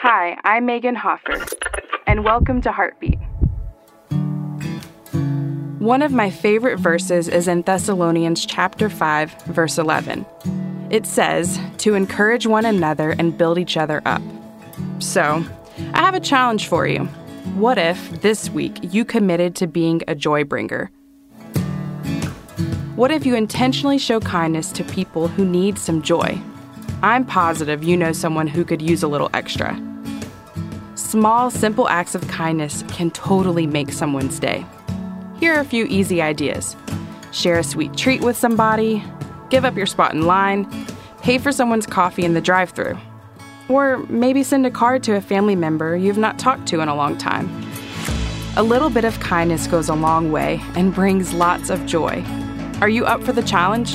Hi, I'm Meagan Hofer, and welcome to Heartbeat. One of my favorite verses is in Thessalonians chapter 5, verse 11. It says, to encourage one another and build each other up. So, I have a challenge for you. What if this week you committed to being a joy bringer? What if you intentionally show kindness to people who need some joy? I'm positive you know someone who could use a little extra. Small, simple acts of kindness can totally make someone's day. Here are a few easy ideas share a sweet treat with somebody, give up your spot in line, pay for someone's coffee in the drive through, or maybe send a card to a family member you've not talked to in a long time. A little bit of kindness goes a long way and brings lots of joy. Are you up for the challenge?